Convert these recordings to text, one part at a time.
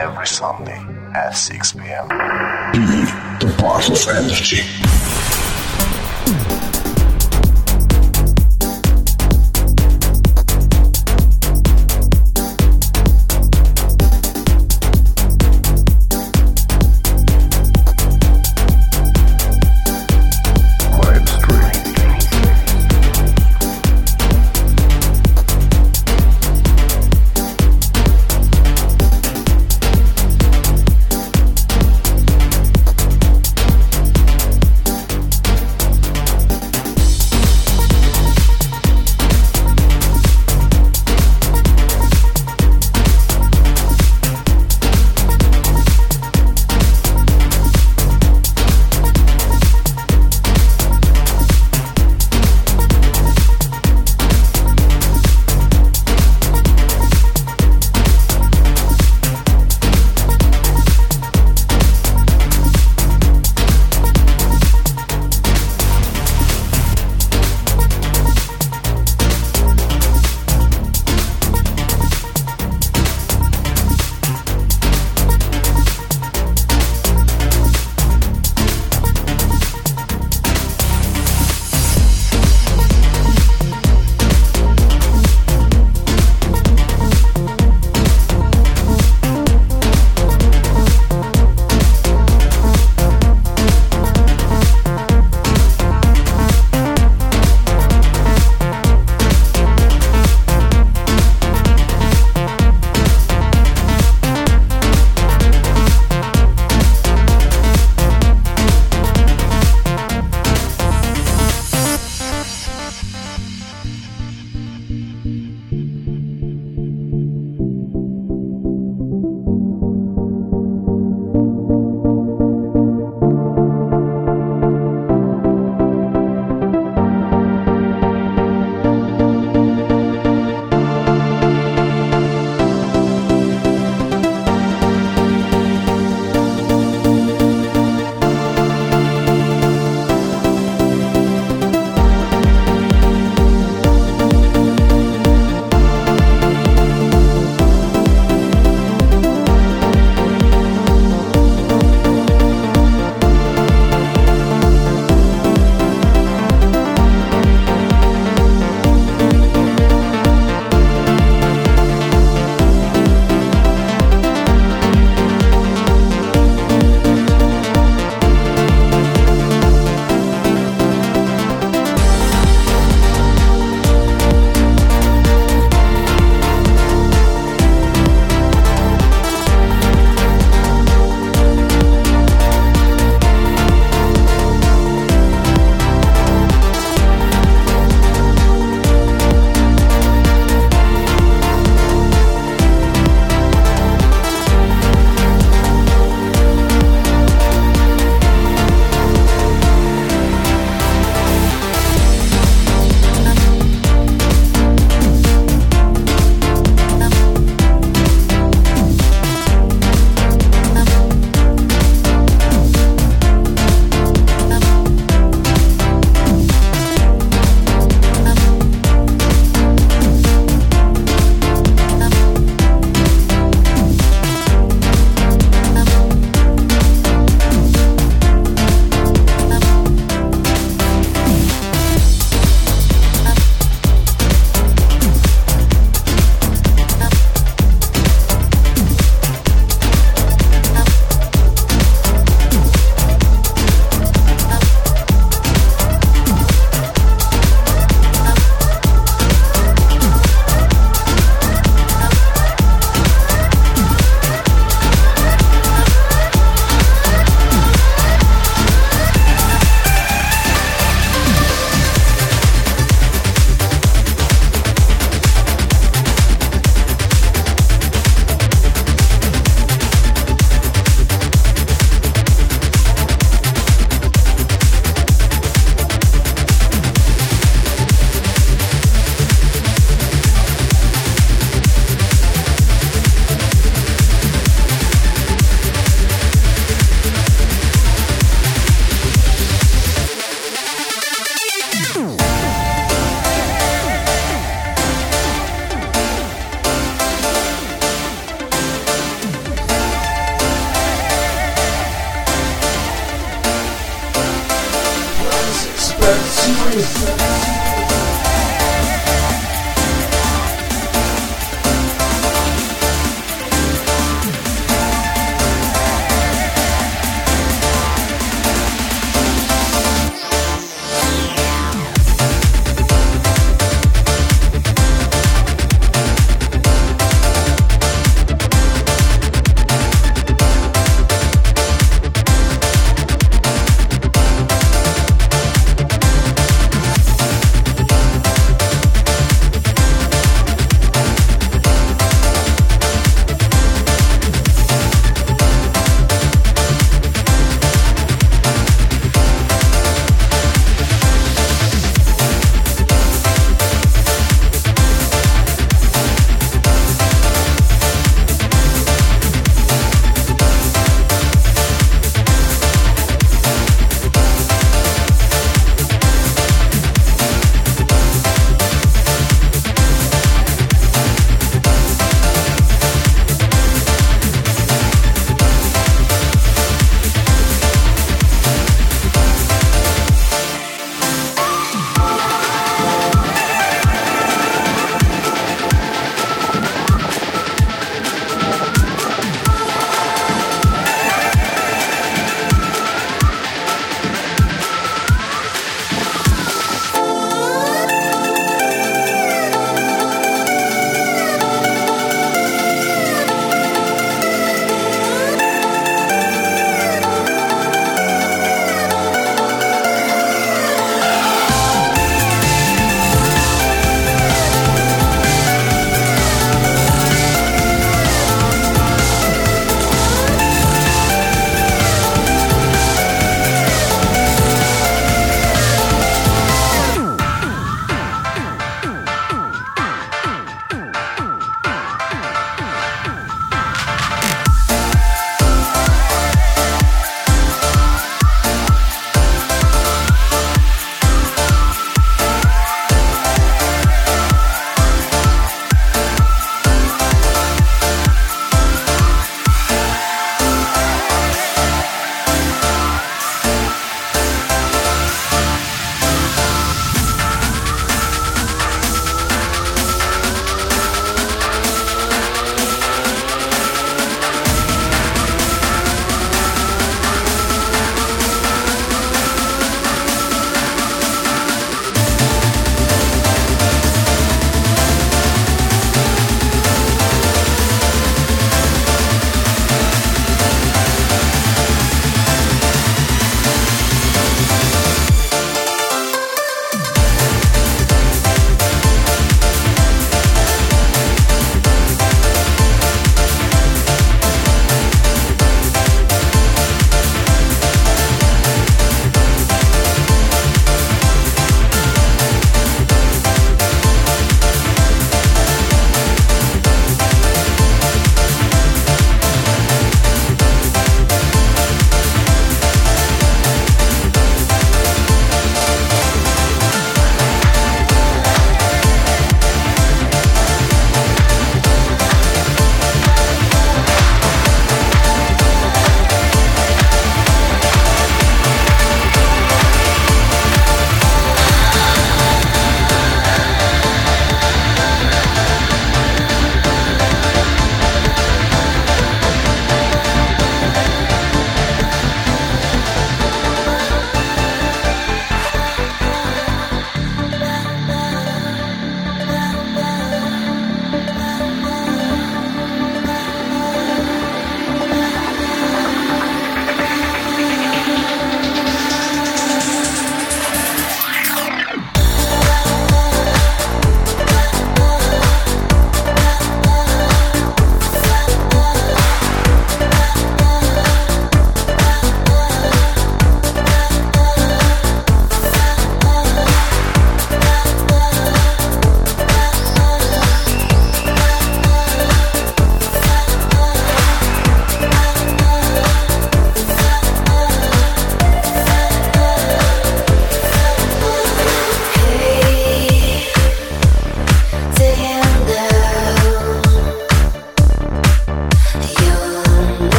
Every Sunday at 6 p.m. Be the of energy.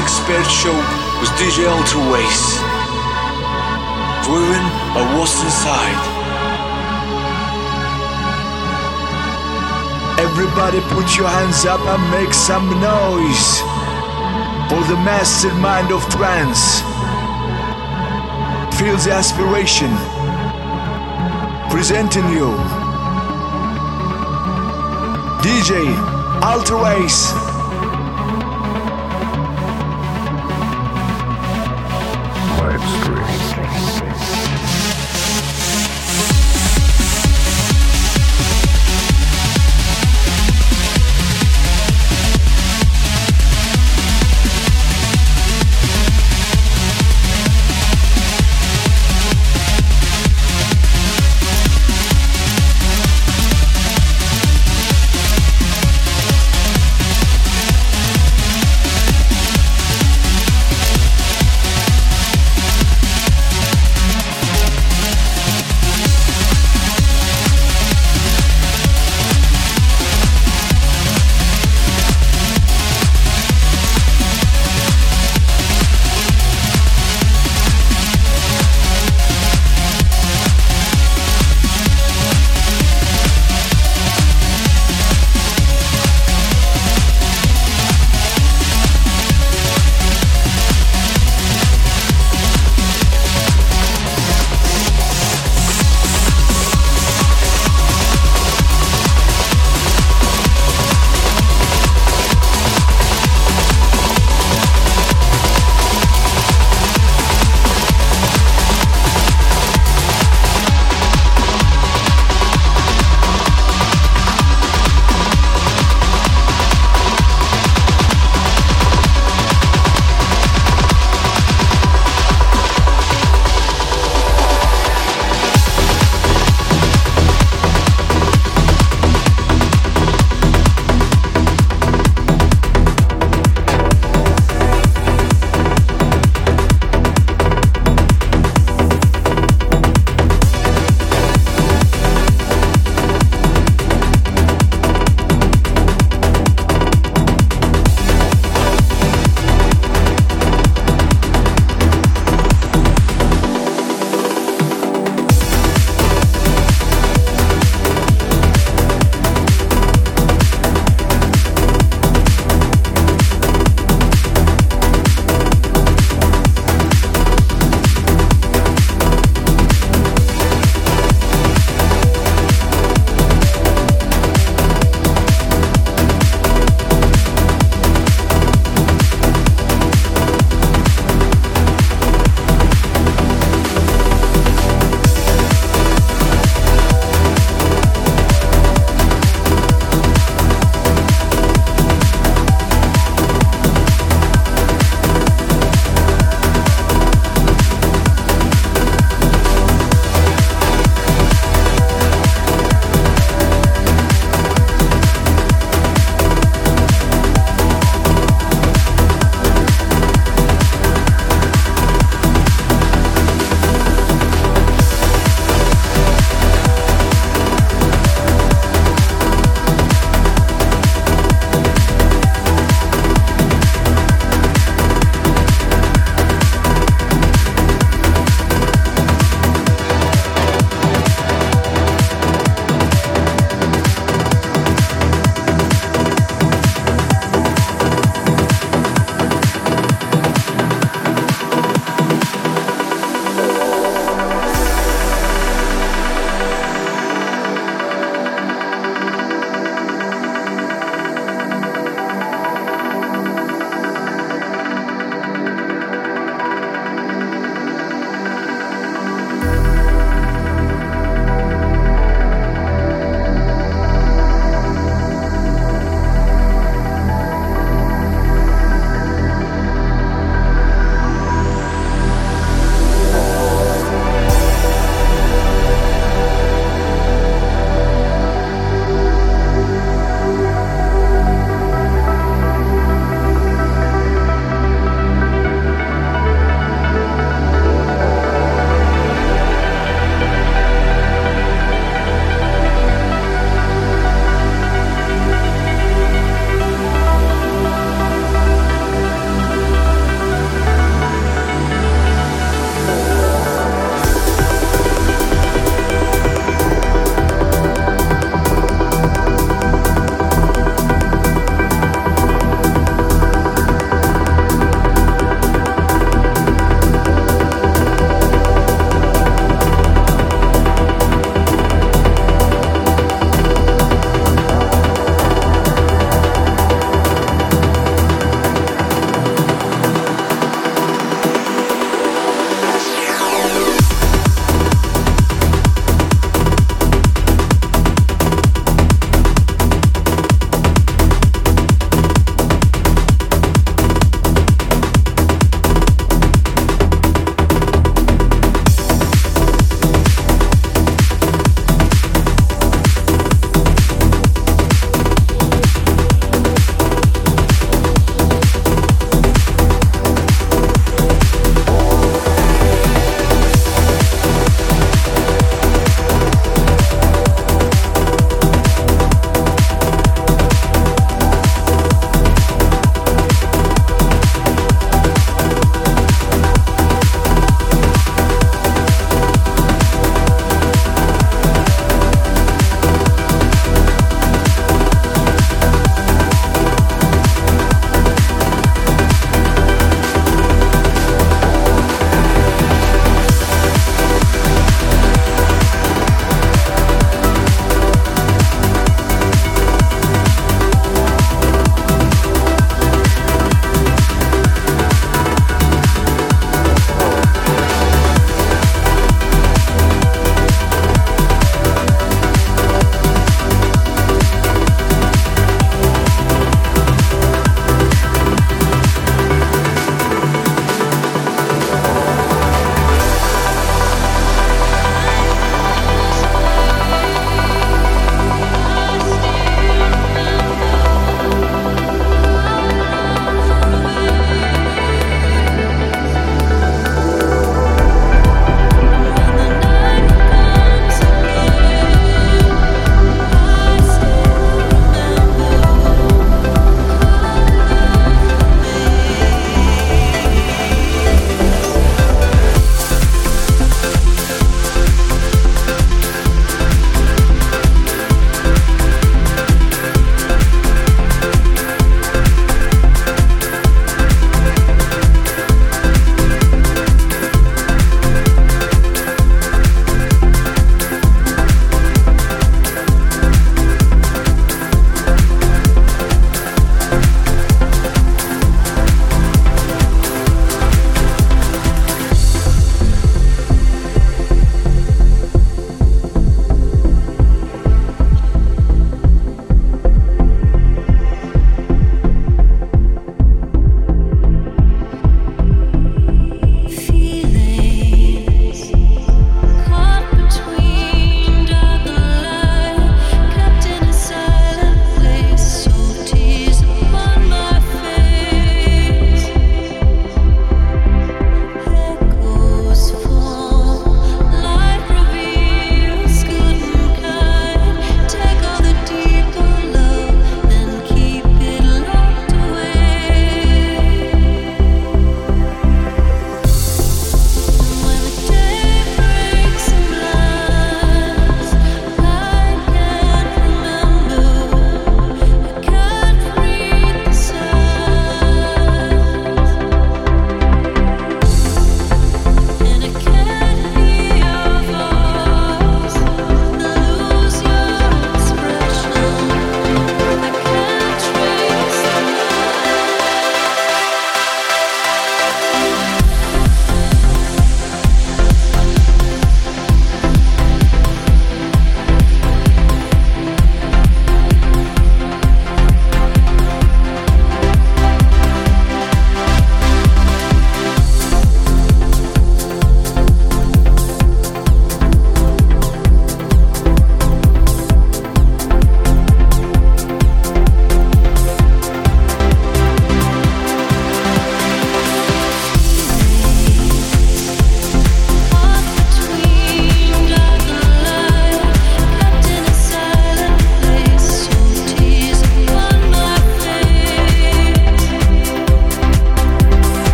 Expert show with DJ Alterae. Driven by what's inside. Everybody put your hands up and make some noise for the mastermind of trance. Feel the aspiration presenting you DJ Alterae.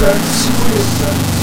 Wisdom.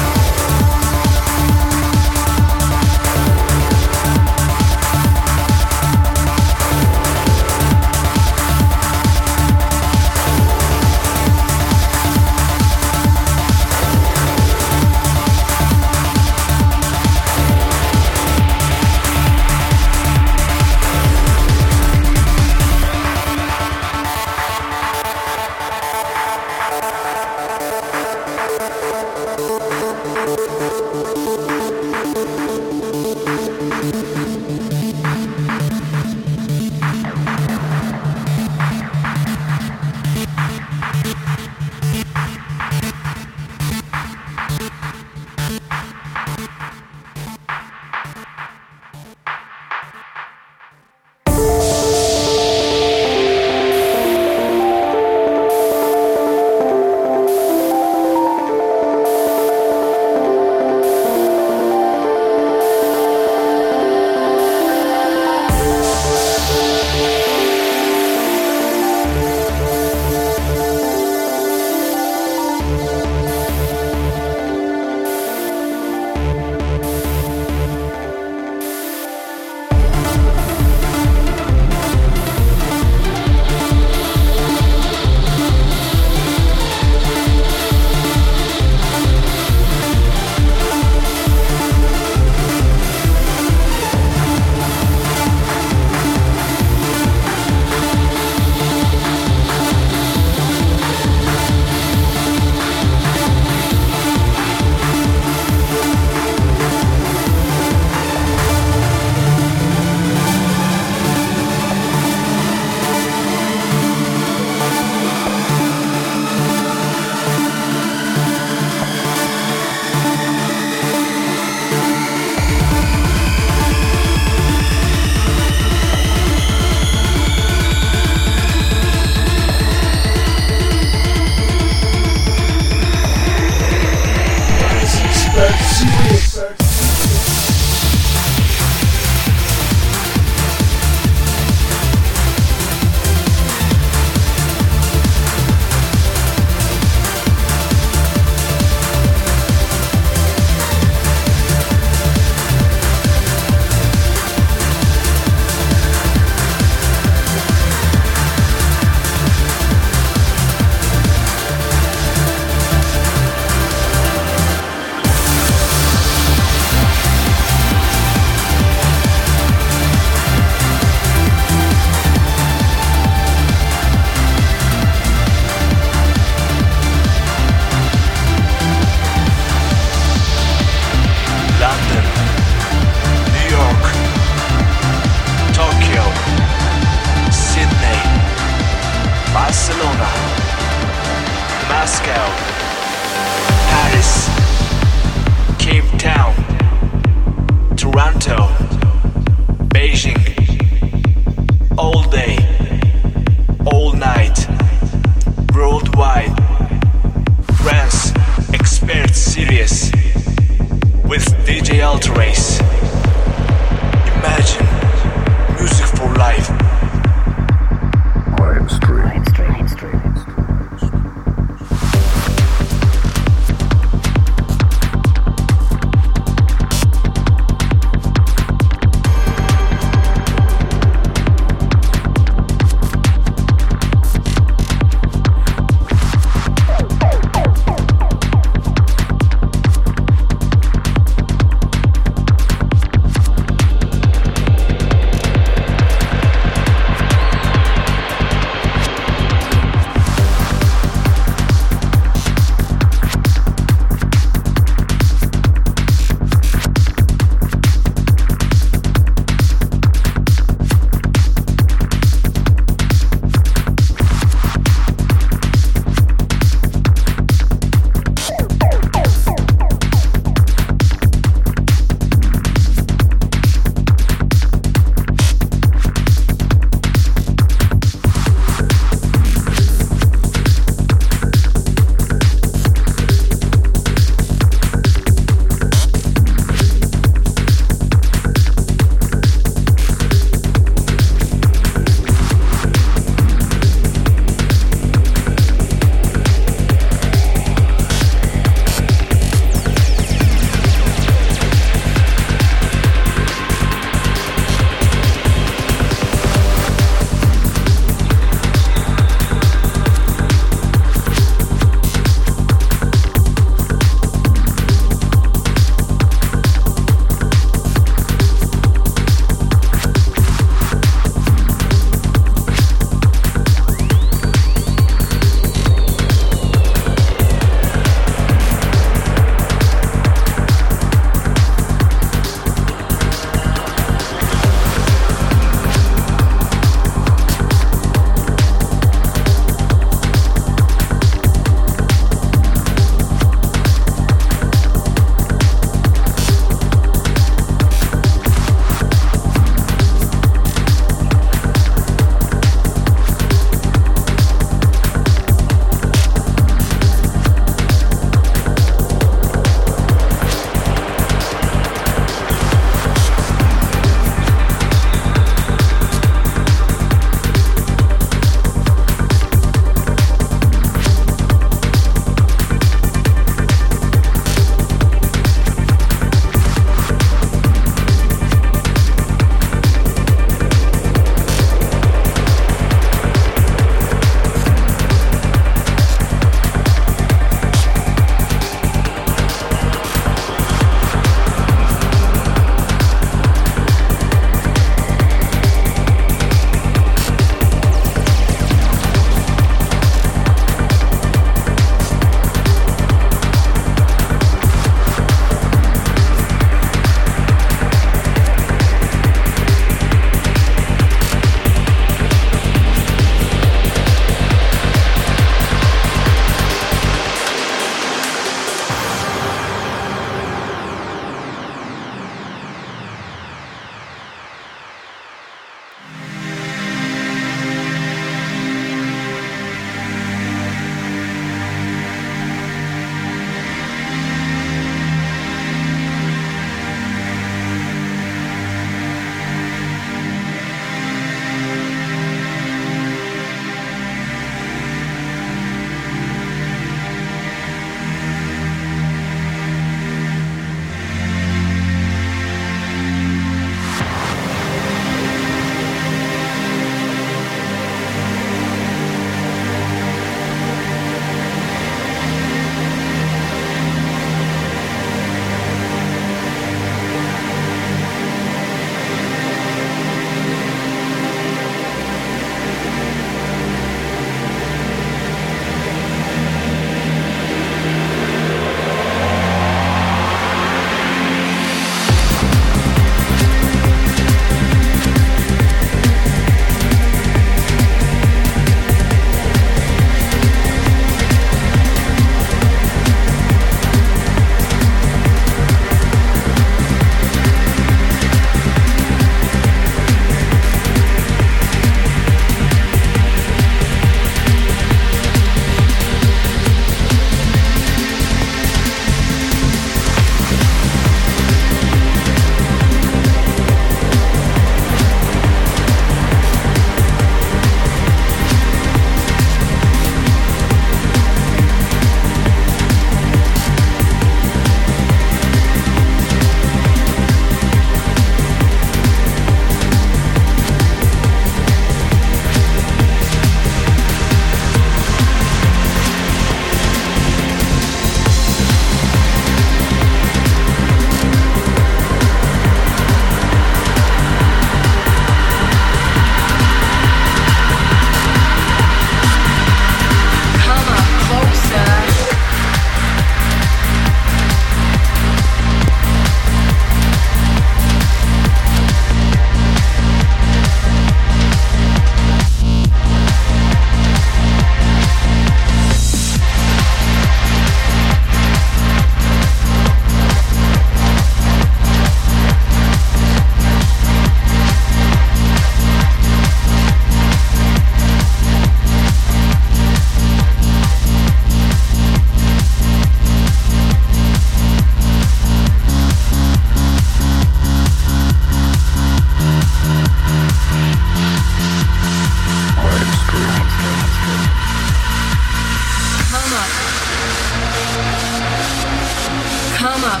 Come up.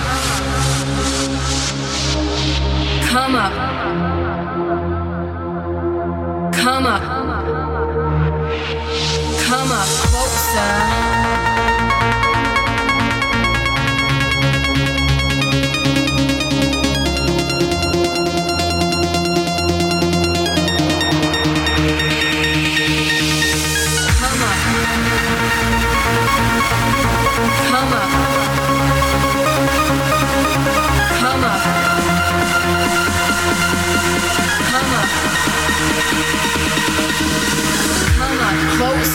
Come up. Come up. Come up closer.